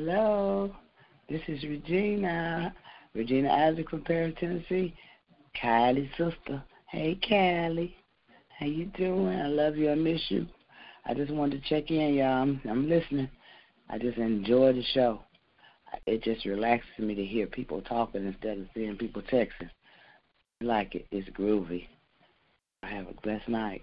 Hello, this is Regina. Regina Isaac from Paris, Tennessee. Kylie's sister. Hey, Callie. How you doing? I love you. I miss you. I just wanted to check in, y'all. I'm, I'm listening. I just enjoy the show. It just relaxes me to hear people talking instead of seeing people texting. I like it. It's groovy. I have a blessed night.